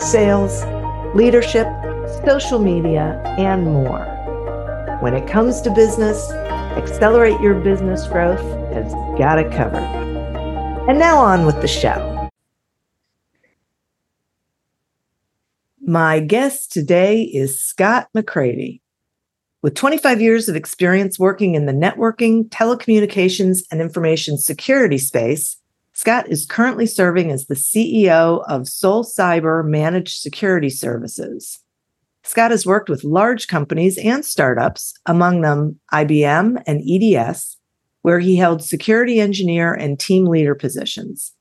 sales, leadership, social media, and more. When it comes to business, Accelerate Your Business Growth has got it covered. And now on with the show. My guest today is Scott McCrady. With 25 years of experience working in the networking, telecommunications, and information security space, Scott is currently serving as the CEO of SolCyber Managed Security Services. Scott has worked with large companies and startups, among them IBM and EDS, where he held security engineer and team leader positions.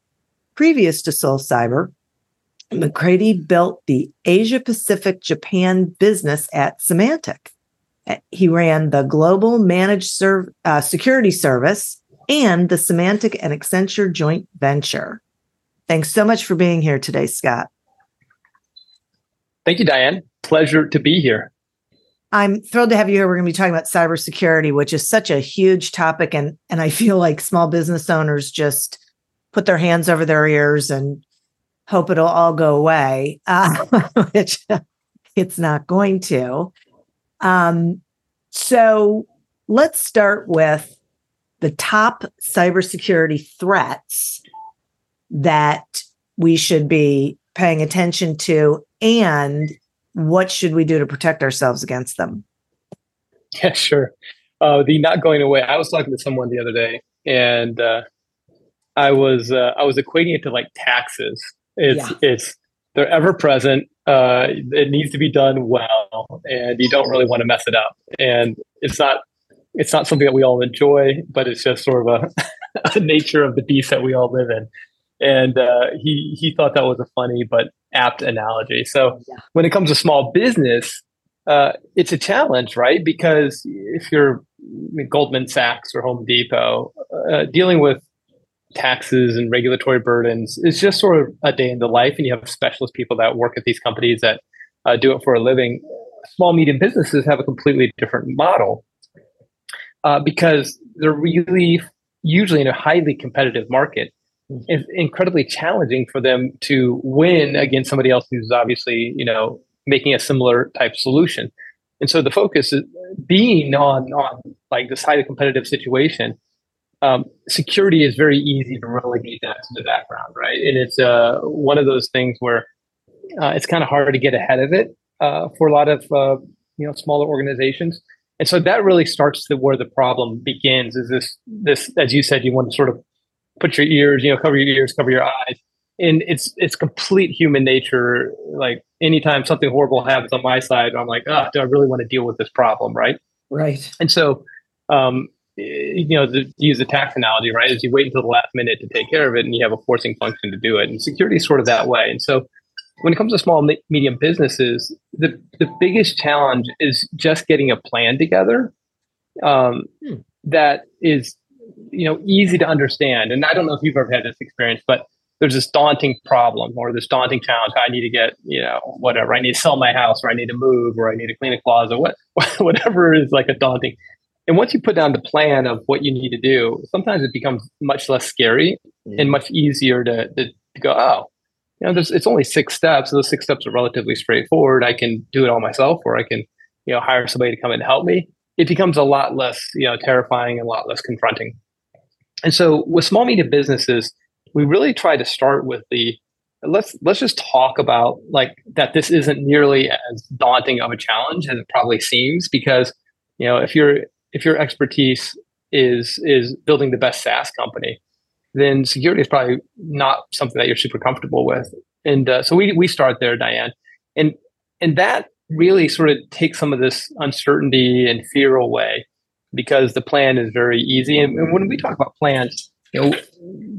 Previous to Soul Cyber, McCrady built the Asia Pacific Japan business at Symantec. He ran the global managed serv- uh, security service and the Symantec and Accenture joint venture. Thanks so much for being here today, Scott. Thank you, Diane. Pleasure to be here. I'm thrilled to have you here. We're going to be talking about cybersecurity, which is such a huge topic, and and I feel like small business owners just put their hands over their ears and hope it'll all go away, uh, which it's not going to. Um, so let's start with the top cybersecurity threats that we should be paying attention to and what should we do to protect ourselves against them? Yeah, sure. Uh, the not going away. I was talking to someone the other day, and uh, I was uh, I was equating it to like taxes. It's yeah. it's they're ever present. Uh, it needs to be done well, and you don't really want to mess it up. And it's not it's not something that we all enjoy, but it's just sort of a, a nature of the beast that we all live in. And uh, he he thought that was a funny but apt analogy. So yeah. when it comes to small business, uh, it's a challenge, right? Because if you're Goldman Sachs or Home Depot, uh, dealing with taxes and regulatory burdens is just sort of a day in the life, and you have specialist people that work at these companies that uh, do it for a living. Small medium businesses have a completely different model uh, because they're really usually in a highly competitive market. Mm-hmm. It's incredibly challenging for them to win against somebody else who's obviously, you know, making a similar type solution. And so the focus is being on on like this highly competitive situation. Um, security is very easy to relegate that to the background, right? And it's uh, one of those things where uh, it's kind of hard to get ahead of it uh, for a lot of uh, you know smaller organizations. And so that really starts to where the problem begins is this, this, as you said, you want to sort of put your ears, you know, cover your ears, cover your eyes. And it's, it's complete human nature. Like anytime something horrible happens on my side, I'm like, ah, oh, do I really want to deal with this problem? Right. Right. And so, um, you know, to use the tax analogy, right, is you wait until the last minute to take care of it and you have a forcing function to do it. And security is sort of that way. And so when it comes to small medium businesses, the, the biggest challenge is just getting a plan together um, hmm. that is you know easy to understand. And I don't know if you've ever had this experience, but there's this daunting problem or this daunting challenge. I need to get you know whatever. I need to sell my house, or I need to move, or I need to clean a closet. What whatever is like a daunting. And once you put down the plan of what you need to do, sometimes it becomes much less scary and much easier to, to, to go, oh, you know, there's, it's only six steps. So those six steps are relatively straightforward. I can do it all myself, or I can, you know, hire somebody to come and help me. It becomes a lot less, you know, terrifying and a lot less confronting. And so with small medium businesses, we really try to start with the let's let's just talk about like that this isn't nearly as daunting of a challenge as it probably seems because you know if your if your expertise is is building the best SaaS company, then security is probably not something that you're super comfortable with. And uh, so we we start there, Diane, and and that really sort of takes some of this uncertainty and fear away because the plan is very easy. And, and when we talk about plans, you know,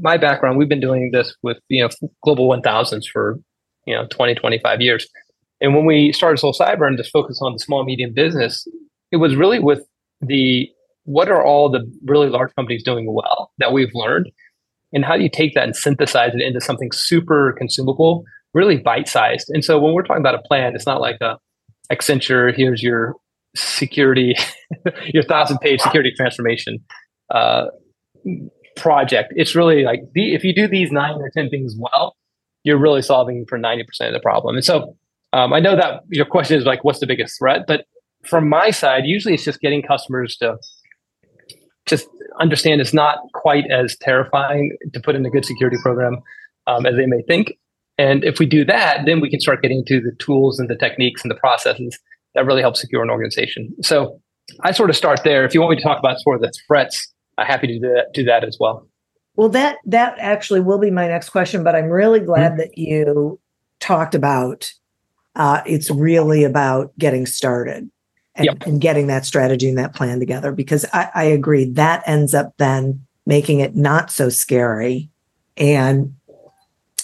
my background, we've been doing this with you know global 1000s for you know 20, 25 years. And when we started SolCyber and just focused on the small medium business, it was really with the what are all the really large companies doing well that we've learned and how do you take that and synthesize it into something super consumable really bite-sized? And so when we're talking about a plan it's not like a accenture here's your security your thousand page security transformation uh, project. It's really like the, if you do these nine or ten things well you're really solving for 90% of the problem. And so um, i know that your question is like what's the biggest threat? But from my side usually it's just getting customers to just understand it's not quite as terrifying to put in a good security program um, as they may think. And if we do that, then we can start getting to the tools and the techniques and the processes that really help secure an organization. So I sort of start there. If you want me to talk about sort of the threats, I'm happy to do that, do that as well. Well, that that actually will be my next question, but I'm really glad mm-hmm. that you talked about uh, it's really about getting started and, yep. and getting that strategy and that plan together because I, I agree that ends up then making it not so scary and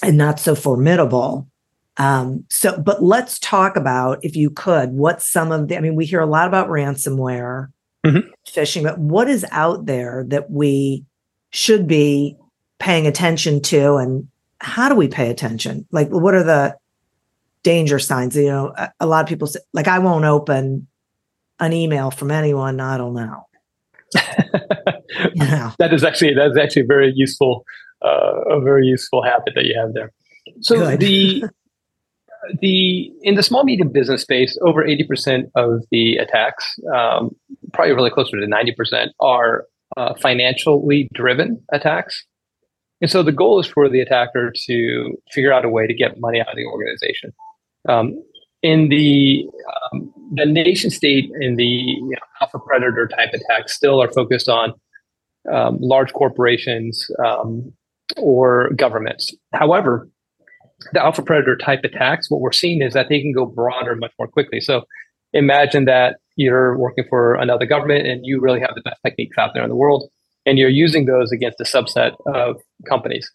and not so formidable um, so but let's talk about if you could what some of the i mean we hear a lot about ransomware mm-hmm. phishing but what is out there that we should be paying attention to and how do we pay attention like what are the danger signs you know a, a lot of people say like i won't open an email from anyone I don't know. That is actually that is actually very useful, uh, a very useful habit that you have there. So Good. the the in the small medium business space, over eighty percent of the attacks, um, probably really closer to ninety percent, are uh, financially driven attacks. And so the goal is for the attacker to figure out a way to get money out of the organization. Um, in the um, the nation state and the you know, alpha predator type attacks still are focused on um, large corporations um, or governments. However, the alpha predator type attacks, what we're seeing is that they can go broader much more quickly. So imagine that you're working for another government and you really have the best techniques out there in the world, and you're using those against a subset of companies.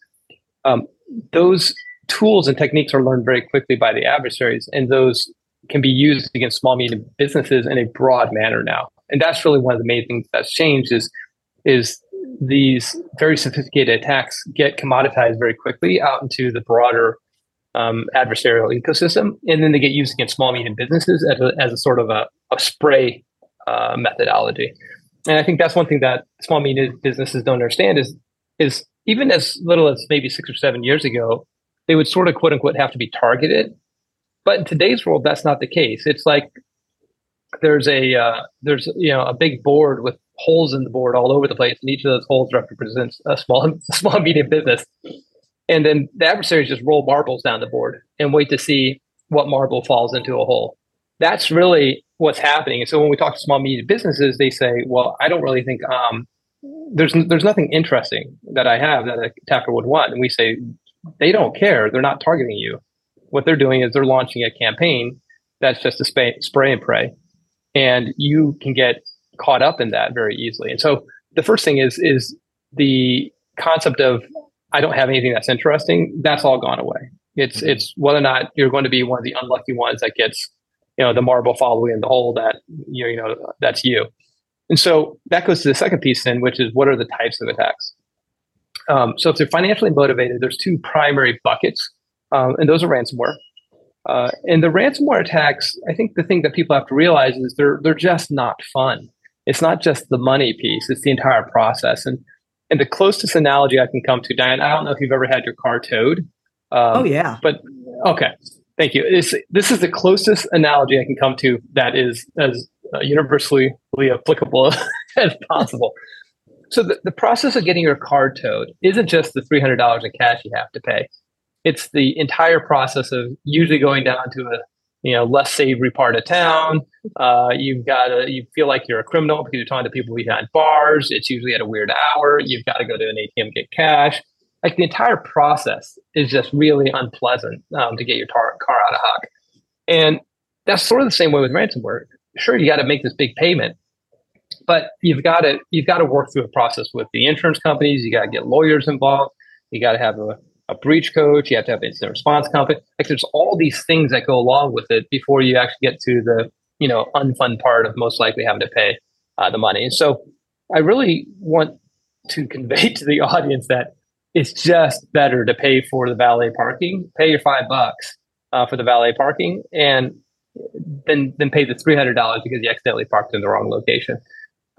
Um, those tools and techniques are learned very quickly by the adversaries, and those can be used against small medium businesses in a broad manner now. And that's really one of the main things that's changed is is these very sophisticated attacks get commoditized very quickly out into the broader um, adversarial ecosystem, and then they get used against small medium businesses as a, as a sort of a, a spray uh, methodology. And I think that's one thing that small medium businesses don't understand is is even as little as maybe six or seven years ago, they would sort of quote unquote have to be targeted. But in today's world, that's not the case. It's like there's a uh, there's you know a big board with holes in the board all over the place, and each of those holes represents a small small medium business. And then the adversaries just roll marbles down the board and wait to see what marble falls into a hole. That's really what's happening. And so when we talk to small medium businesses, they say, "Well, I don't really think um, there's there's nothing interesting that I have that a attacker would want." And we say, they don't care. They're not targeting you. What they're doing is they're launching a campaign that's just a spray, spray and pray, and you can get caught up in that very easily. And so the first thing is is the concept of I don't have anything that's interesting. That's all gone away. It's mm-hmm. it's whether or not you're going to be one of the unlucky ones that gets you know the marble following in the hole that you know, you know that's you. And so that goes to the second piece then, which is what are the types of attacks? Um, so if they're financially motivated, there's two primary buckets, um, and those are ransomware. Uh, and the ransomware attacks, I think the thing that people have to realize is they're they're just not fun. It's not just the money piece; it's the entire process. And and the closest analogy I can come to, Diane, I don't know if you've ever had your car towed. Um, oh yeah. But okay, thank you. It's, this is the closest analogy I can come to that is as uh, universally applicable as possible. So the, the process of getting your car towed isn't just the $300 in cash you have to pay. it's the entire process of usually going down to a you know less savory part of town. Uh, you've got to you feel like you're a criminal because you're talking to people behind bars. It's usually at a weird hour. You've got to go to an ATM get cash. Like the entire process is just really unpleasant um, to get your tar- car out of hock. And that's sort of the same way with ransomware. Sure, you got to make this big payment, but you've got to you've got to work through a process with the insurance companies. You got to get lawyers involved. You got to have a a breach coach, you have to have incident response company. Like there's all these things that go along with it before you actually get to the you know unfun part of most likely having to pay uh, the money. And so I really want to convey to the audience that it's just better to pay for the valet parking, pay your five bucks uh, for the valet parking, and then then pay the three hundred dollars because you accidentally parked in the wrong location.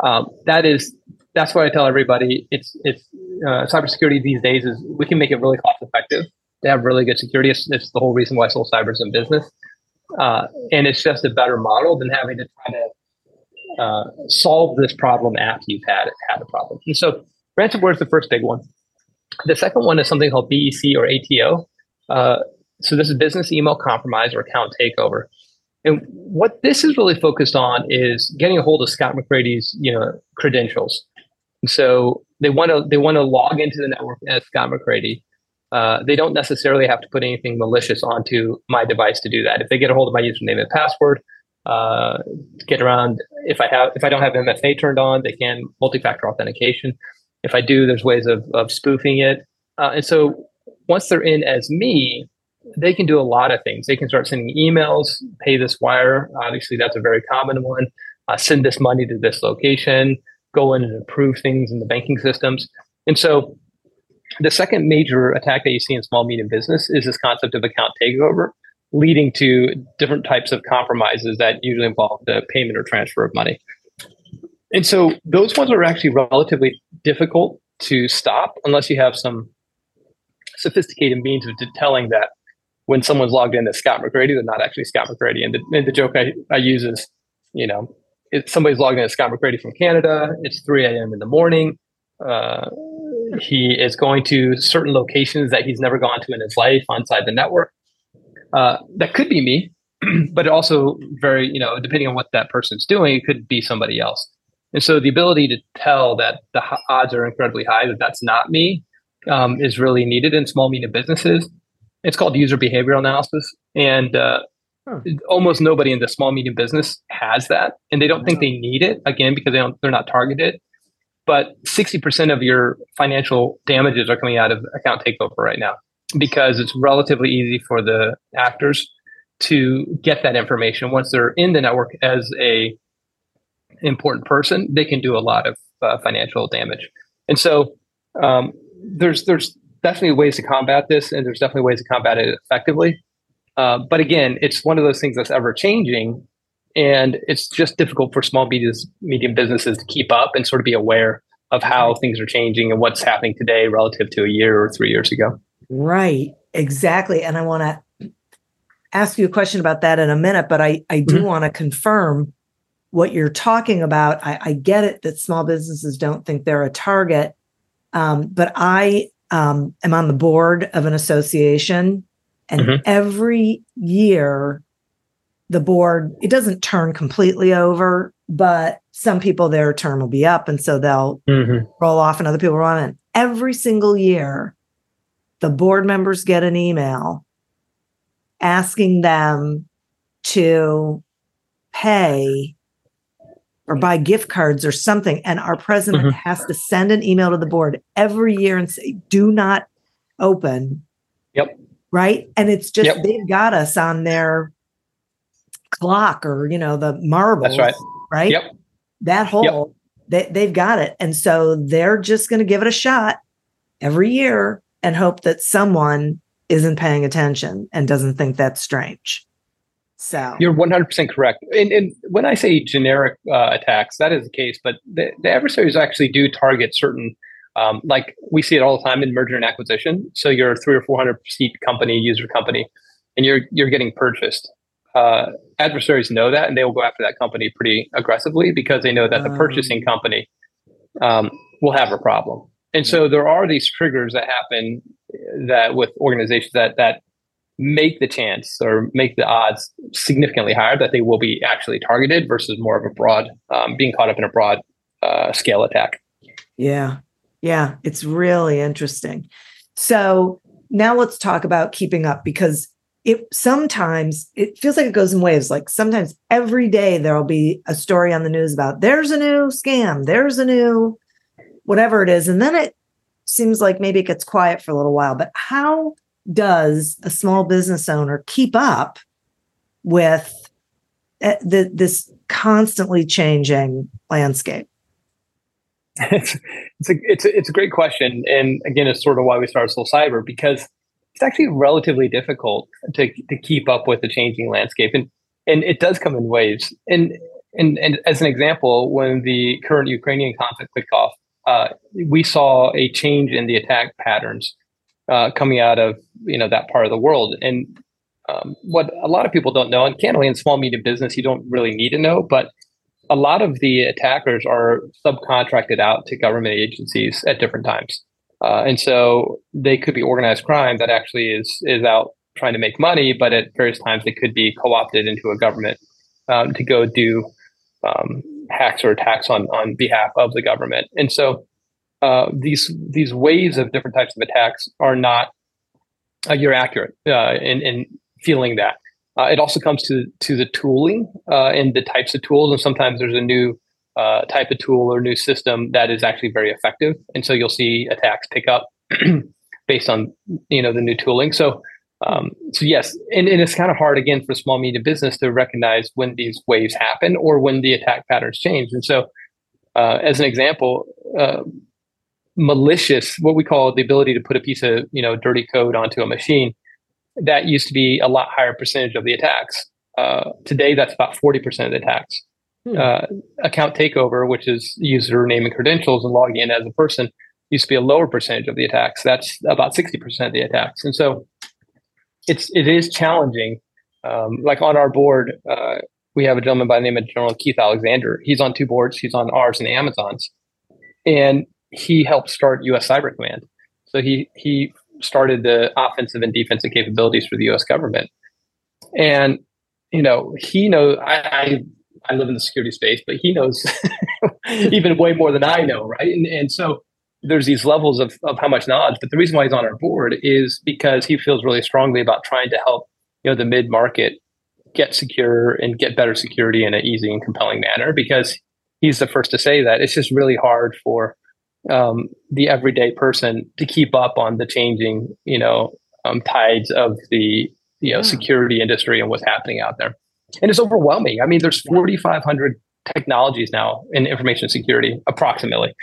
Um, that is that's what I tell everybody. It's it's uh, cybersecurity these days is we can make it really cost effective They have really good security. It's, it's the whole reason why SolCyber is in business, uh, and it's just a better model than having to try to uh, solve this problem after you've had had a problem. And so ransomware is the first big one. The second one is something called BEC or ATO. Uh, so this is business email compromise or account takeover. And what this is really focused on is getting a hold of Scott McCrady's, you know, credentials. So they want to they want to log into the network as Scott McCrady. Uh, they don't necessarily have to put anything malicious onto my device to do that. If they get a hold of my username and password, uh, get around. If I have if I don't have MFA turned on, they can multi-factor authentication. If I do, there's ways of of spoofing it. Uh, and so once they're in as me, they can do a lot of things. They can start sending emails, pay this wire. Obviously, that's a very common one. Uh, send this money to this location go in and improve things in the banking systems. And so the second major attack that you see in small medium business is this concept of account takeover, leading to different types of compromises that usually involve the payment or transfer of money. And so those ones are actually relatively difficult to stop unless you have some sophisticated means of telling that when someone's logged in as Scott McCrady, they're not actually Scott McCrady. And the, and the joke I, I use is, you know, it, somebody's logged in as Scott McCrady from Canada. It's 3 a.m. in the morning. Uh, he is going to certain locations that he's never gone to in his life inside the network. Uh, that could be me, but also very, you know, depending on what that person's doing, it could be somebody else. And so the ability to tell that the odds are incredibly high that that's not me um, is really needed in small medium businesses. It's called user behavioral analysis, and uh, Huh. Almost nobody in the small medium business has that, and they don't think they need it again because they don't they're not targeted. But sixty percent of your financial damages are coming out of account takeover right now because it's relatively easy for the actors to get that information once they're in the network as a important person. They can do a lot of uh, financial damage, and so um, there's there's definitely ways to combat this, and there's definitely ways to combat it effectively. Uh, but again, it's one of those things that's ever changing. And it's just difficult for small medium businesses to keep up and sort of be aware of how things are changing and what's happening today relative to a year or three years ago. Right, exactly. And I want to ask you a question about that in a minute, but I, I do mm-hmm. want to confirm what you're talking about. I, I, get it that small businesses don't think they're a target, um, but I um, am on the board of an association and mm-hmm. every year, the board, it doesn't turn completely over, but some people, their term will be up. And so they'll mm-hmm. roll off and other people run in. Every single year, the board members get an email asking them to pay or buy gift cards or something. And our president mm-hmm. has to send an email to the board every year and say, do not open yep right? And it's just yep. they've got us on their clock or you know the marbles, That's right. Right. Yep. That whole yep. they they've got it, and so they're just going to give it a shot every year and hope that someone isn't paying attention and doesn't think that's strange. So you're 100% correct. And, and when I say generic uh, attacks, that is the case, but the, the adversaries actually do target certain um, like we see it all the time in merger and acquisition. So you're a three or four hundred seat company, user company, and you're you're getting purchased. Uh, adversaries know that, and they will go after that company pretty aggressively because they know that the purchasing company um, will have a problem. And so there are these triggers that happen that with organizations that that make the chance or make the odds significantly higher that they will be actually targeted versus more of a broad um, being caught up in a broad uh, scale attack. Yeah, yeah, it's really interesting. So now let's talk about keeping up because it sometimes it feels like it goes in waves. Like sometimes every day there'll be a story on the news about there's a new scam, there's a new whatever it is, and then it seems like maybe it gets quiet for a little while. But how does a small business owner keep up with eh, the, this constantly changing landscape? It's, it's, a, it's, a, it's a great question. And again, it's sort of why we started SolCyber because it's actually relatively difficult to, to keep up with the changing landscape. And, and it does come in waves. And, and, and as an example, when the current Ukrainian conflict kicked off, uh, we saw a change in the attack patterns uh, coming out of you know that part of the world. And um, what a lot of people don't know, and candidly, in small medium business, you don't really need to know, but a lot of the attackers are subcontracted out to government agencies at different times, uh, and so they could be organized crime that actually is is out trying to make money, but at various times they could be co-opted into a government um, to go do um, hacks or attacks on on behalf of the government. And so uh, these these waves of different types of attacks are not uh, you're accurate uh, in, in feeling that. Uh, it also comes to to the tooling uh, and the types of tools, and sometimes there's a new type of tool or new system that is actually very effective, and so you'll see attacks pick up based on you know the new tooling. So um, so yes, and, and it's kind of hard again for small medium business to recognize when these waves happen or when the attack patterns change. And so, uh, as an example, malicious, what we call the ability to put a piece of you know dirty code onto a machine, that used to be a lot higher percentage of the attacks. Uh, today, that's about forty percent of the attacks. Hmm. Uh, account takeover, which is username and credentials and logging in as a person, used to be a lower percentage of the attacks. That's about sixty percent of the attacks. And so it's it is challenging. Um, like on our board, uh, we have a gentleman by the name of General Keith Alexander. He's on two boards. He's on ours and Amazon's, and he helped start U.S. Cyber Command. So he he started the offensive and defensive capabilities for the U.S. government, and you know he knows I, I I live in the security space, but he knows even way more than I know, right? And, and so there's these levels of, of how much knowledge. But the reason why he's on our board is because he feels really strongly about trying to help you know the mid market get secure and get better security in an easy and compelling manner. Because he's the first to say that it's just really hard for um, the everyday person to keep up on the changing you know um, tides of the you know yeah. security industry and what's happening out there. And it's overwhelming. I mean, there's 4,500 technologies now in information security, approximately.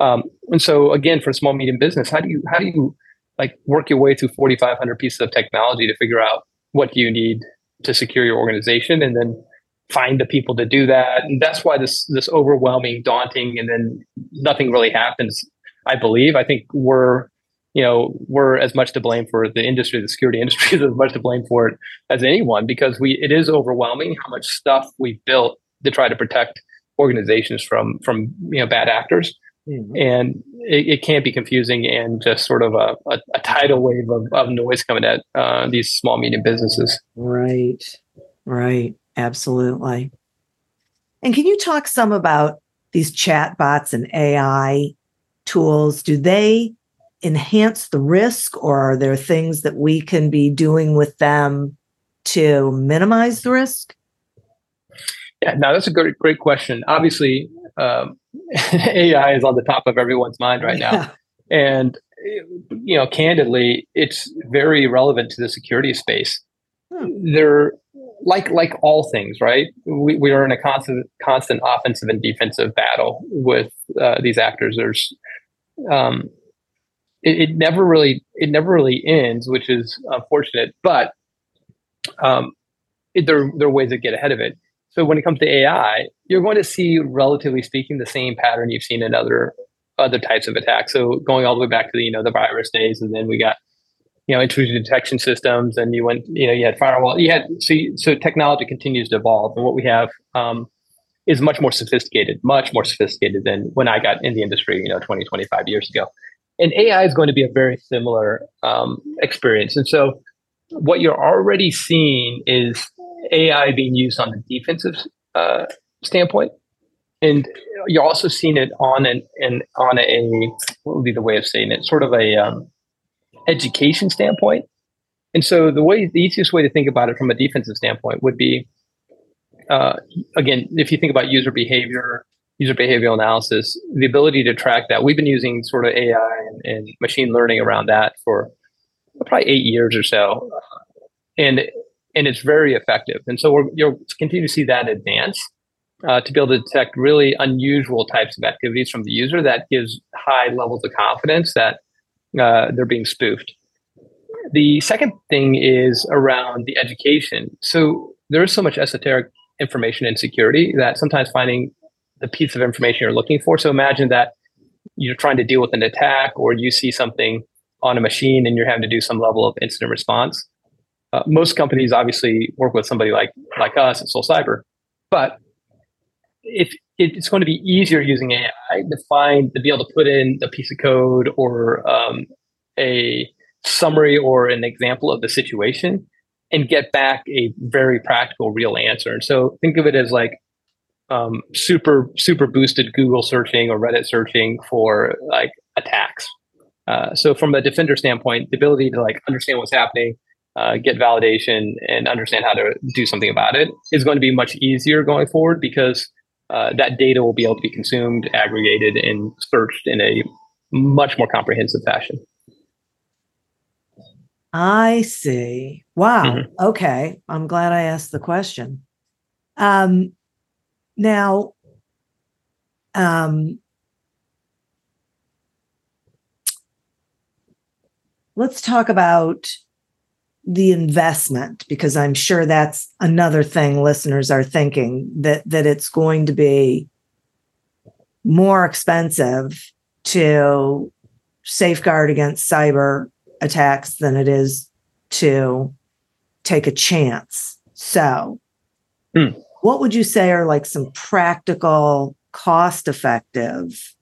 Um, and so again, for small medium business, how do you how do you like work your way through 4,500 pieces of technology to figure out what you need to secure your organization, and then find the people to do that? And that's why this this overwhelming, daunting, and then nothing really happens. I believe. I think we're you know we're as much to blame for the industry the security industry is as much to blame for it as anyone because we it is overwhelming how much stuff we've built to try to protect organizations from from you know bad actors Mm-hmm. And it, it, can be confusing and just sort of a, a, a tidal wave of, of, noise coming at uh, these small, medium businesses. Right, right. Absolutely. And can you talk some about these chat bots and AI tools? Do they enhance the risk or are there things that we can be doing with them to minimize the risk? Yeah, now that's a great, great question. Obviously, um, AI is on the top of everyone's mind right now. Yeah. And, you know, candidly, it's very relevant to the security space. Hmm. They're like like all things, right? We, we are in a constant constant offensive and defensive battle with uh, these actors. There's um, it, it, never really it never really ends, which is unfortunate. But um, it, there there are ways to get ahead of it. So when it comes to AI, you're going to see, relatively speaking, the same pattern you've seen in other other types of attacks. So going all the way back to the you know the virus days, and then we got you know intrusion detection systems, and you went you know you had firewall. You had so you, so technology continues to evolve, and what we have um, is much more sophisticated, much more sophisticated than when I got in the industry, you know, 20, 25 years ago. and AI is going to be a very similar um, experience. And so, what you're already seeing is AI being used on the defensive uh, standpoint, and you're also seeing it on an, an on a what would be the way of saying it? Sort of a um, education standpoint. And so, the way the easiest way to think about it from a defensive standpoint would be, uh, again, if you think about user behavior user behavioral analysis, the ability to track that. We've been using sort of AI and, and machine learning around that for probably eight years or so, and and it's very effective. And so we're you'll continue to see that advance uh, to be able to detect really unusual types of activities from the user that gives high levels of confidence that uh, they're being spoofed. The second thing is around the education. So there is so much esoteric information and security that sometimes finding the piece of information you're looking for. So imagine that you're trying to deal with an attack or you see something on a machine and you're having to do some level of incident response. Uh, most companies obviously work with somebody like like us at SolCyber, but if it's going to be easier using AI to find to be able to put in a piece of code or um, a summary or an example of the situation and get back a very practical, real answer. And so think of it as like um, super super boosted Google searching or Reddit searching for like attacks. Uh, so from a defender standpoint, the ability to like understand what's happening, uh, get validation, and understand how to do something about it is going to be much easier going forward because uh, that data will be able to be consumed, aggregated, and searched in a much more comprehensive fashion. I see. Wow. Mm-hmm. Okay. I'm glad I asked the question. Um, now, um, let's talk about the investment because I'm sure that's another thing listeners are thinking that that it's going to be more expensive to safeguard against cyber attacks than it is to take a chance. So, hmm what would you say are like some practical, cost effective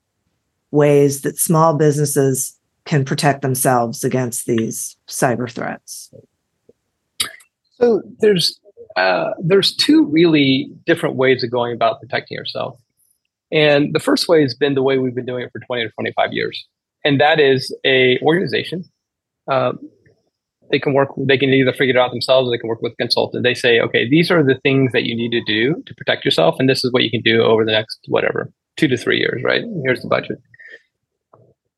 ways that small businesses can protect themselves against these cyber threats? So there's uh, there's two really different ways of going about protecting yourself. And the first way has been the way we've been doing it for 20 to 25 years. And that is a organization. Uh, they can work they can either figure it out themselves or they can work with a consultant they say okay these are the things that you need to do to protect yourself and this is what you can do over the next whatever two to three years right? Here's the budget.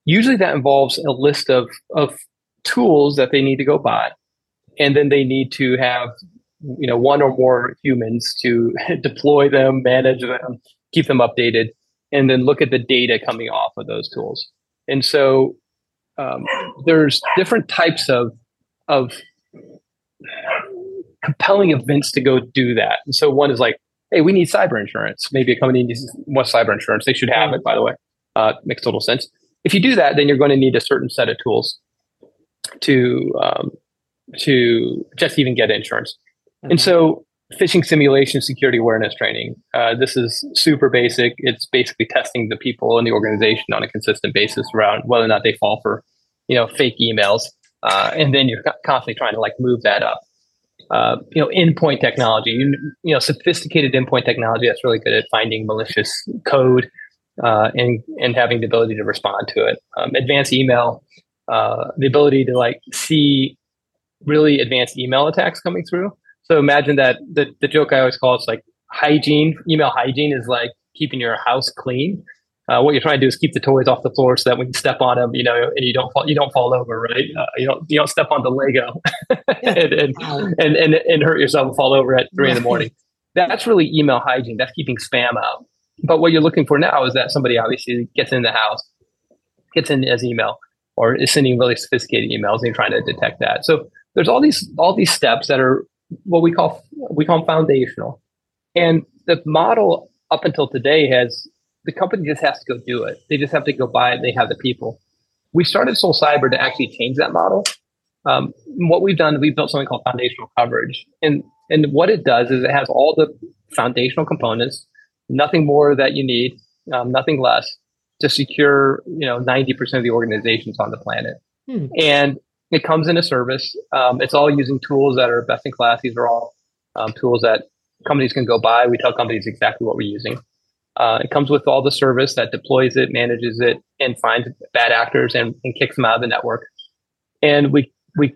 Usually that involves a list of of tools that they need to go buy and then they need to have you know one or more humans to deploy them manage them keep them updated and then look at the data coming off of those tools and so um, there's different types of of compelling events to go do that. And so one is like, hey, we need cyber insurance. Maybe a company needs wants cyber insurance. They should have it, by the way. Uh, makes total sense. If you do that, then you're going to need a certain set of tools to um, to just even get insurance. Mm-hmm. And so phishing simulation security awareness training. Uh, this is super basic. It's basically testing the people in the organization on a consistent basis around whether or not they fall for, you know, fake emails uh, and then you're constantly trying to like move that up. Uh, you know, endpoint technology, you, you, know, sophisticated endpoint technology that's really good at finding malicious code uh, and and having the ability to respond to it. Um, advanced email, uh, the ability to like see really advanced email attacks coming through. So imagine that the the joke I always call it's like hygiene. Email hygiene is like keeping your house clean uh, what you're trying to do is keep the toys off the floor so that when you step on them, you know, and you don't fall, you don't fall over, right? Uh, you don't you don't step on the Lego and, and, and, and and hurt yourself and fall over at three in the morning. That's really email hygiene. That's keeping spam out. But what you're looking for now is that somebody obviously gets in the house, gets in as email, or is sending really sophisticated emails, and you're trying to detect that. So there's all these all these steps that are what we call we call them foundational, and the model up until today has the company just has to go do it. They just have to go buy it. They have the people. We started SolCyber to actually change that model. Um, what we've done, we've built something called foundational coverage, and and what it does is it has all the foundational components, nothing more that you need, um, nothing less, to secure, you know, 90% of the organizations on the planet. Hmm. And it comes in a service. Um, it's all using tools that are best in class. These are all um, tools that companies can go buy. We tell companies exactly what we're using. Uh, it comes with all the service that deploys it, manages it, and finds bad actors and, and kicks them out of the network. And we we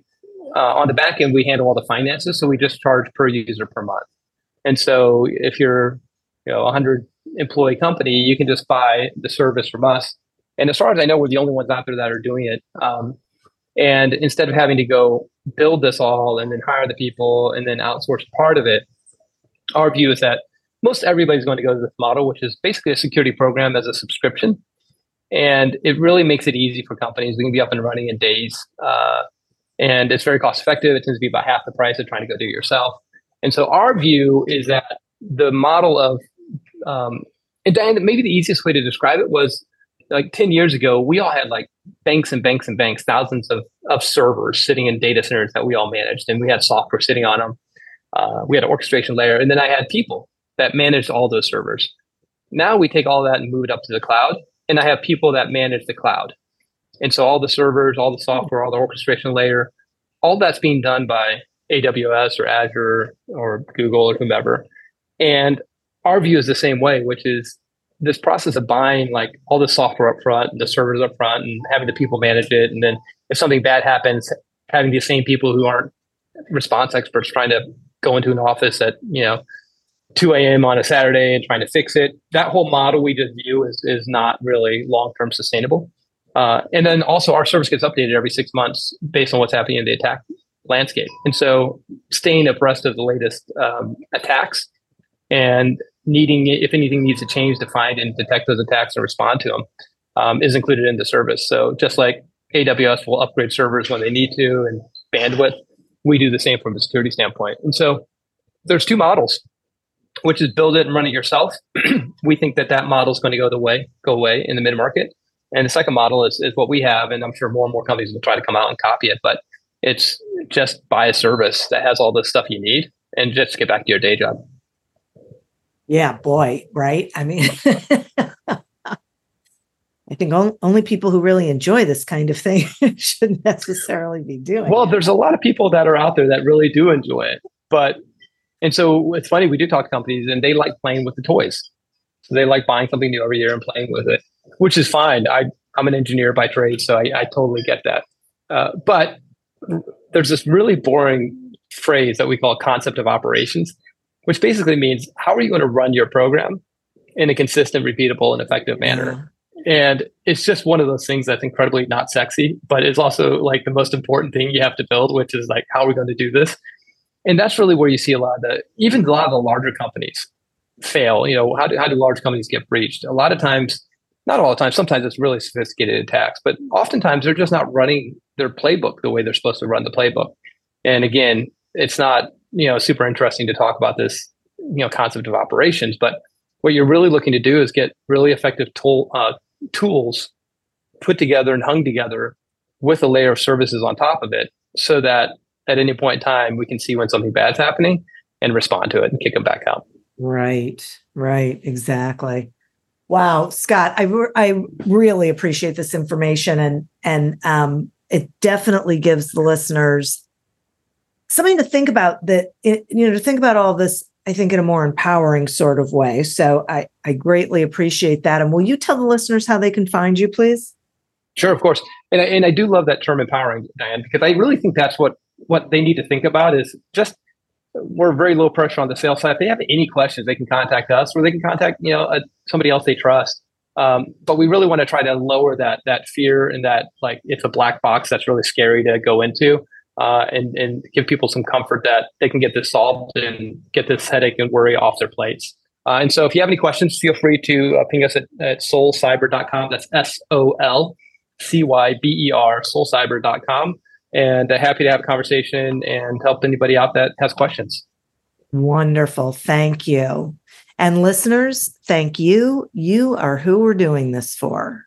uh, on the back end we handle all the finances, so we just charge per user per month. And so if you're you know a hundred employee company, you can just buy the service from us. And as far as I know, we're the only ones out there that are doing it. Um, and instead of having to go build this all and then hire the people and then outsource part of it, our view is that most everybody's going to go to this model, which is basically a security program as a subscription. And it really makes it easy for companies. We can be up and running in days. Uh, and it's very cost effective. It tends to be about half the price of trying to go do it yourself. And so our view is that the model of, um, and Diane, maybe the easiest way to describe it was like 10 years ago, we all had like banks and banks and banks, thousands of, of servers sitting in data centers that we all managed, and we had software sitting on them. Uh, we had an orchestration layer, and then I had people that managed all those servers. Now we take all that and move it up to the cloud, and I have people that manage the cloud. And so all the servers, all the software, all the orchestration layer, all that's being done by AWS or Azure or Google or whomever. And our view is the same way, which is this process of buying like all the software up front and the servers up front and having the people manage it. And then if something bad happens, having the same people who aren't response experts trying to go into an office at, you know, 2 a.m. on a Saturday and trying to fix it. That whole model we just view is, is not really long term sustainable. Uh, and then also our service gets updated every six months based on what's happening in the attack landscape. And so staying abreast of the latest um, attacks and needing, if anything needs to change to find and detect those attacks and respond to them, um, is included in the service. So just like AWS will upgrade servers when they need to and bandwidth, we do the same from a security standpoint. And so there's two models, which is build it and run it yourself. we think that that model is going to go the way go away in the mid market. And the second model is, is what we have, and I'm sure more and more companies will try to come out and copy it. But it's just buy a service that has all the stuff you need and just get back to your day job. Yeah, boy, right? I mean, I think only people who really enjoy this kind of thing should necessarily be doing. Well, it. there's a lot of people that are out there that really do enjoy it, but and so it's funny we do talk to companies and they like playing with the toys. So they like buying something new every year and playing with it, which is fine. I I'm an engineer by trade, so I, I totally get that. Uh, but there's this really boring phrase that we call concept of operations which basically means how are you going to run your program in a consistent, repeatable, and effective manner? And it's just one of those things that's incredibly not sexy, but it's also like the most important thing you have to build, which is like, how are we going to do this? And that's really where you see a lot of the, even a lot of the larger companies fail. You know, how do, how do large companies get breached? A lot of times, not all the time, sometimes it's really sophisticated attacks, but oftentimes they're just not running their playbook the way they're supposed to run the playbook. And again, it's not you know super interesting to talk about this you know concept of operations but what you're really looking to do is get really effective tool uh, tools put together and hung together with a layer of services on top of it so that at any point in time we can see when something bad's happening and respond to it and kick them back out. Right right exactly. Wow scott i, re- I really appreciate this information and and um, it definitely gives the listeners something to think about that you know to think about all this i think in a more empowering sort of way. So i i greatly appreciate that. And will you tell the listeners how they can find you please? Sure of course. And I, and I do love that term empowering diane because i really think that's what what they need to think about is just we're very low pressure on the sales side. If they have any questions they can contact us or they can contact you know a, somebody else they trust. Um, but we really want to try to lower that that fear and that like it's a black box that's really scary to go into uh, and, and give people some comfort that they can get this solved and get this headache and worry off their plates. Uh, and so if you have any questions, feel free to uh, ping us at, at solcyber.com. That's S O L C Y B E R, solcyber.com. And uh, happy to have a conversation and help anybody out that has questions. Wonderful. Thank you. And listeners, thank you. You are who we're doing this for.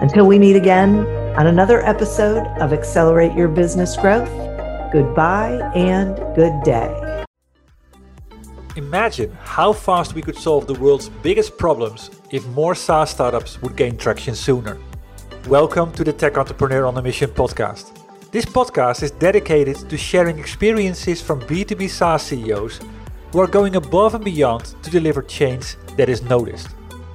Until we meet again on another episode of Accelerate Your Business Growth, goodbye and good day. Imagine how fast we could solve the world's biggest problems if more SaaS startups would gain traction sooner. Welcome to the Tech Entrepreneur on a Mission podcast. This podcast is dedicated to sharing experiences from B2B SaaS CEOs who are going above and beyond to deliver change that is noticed.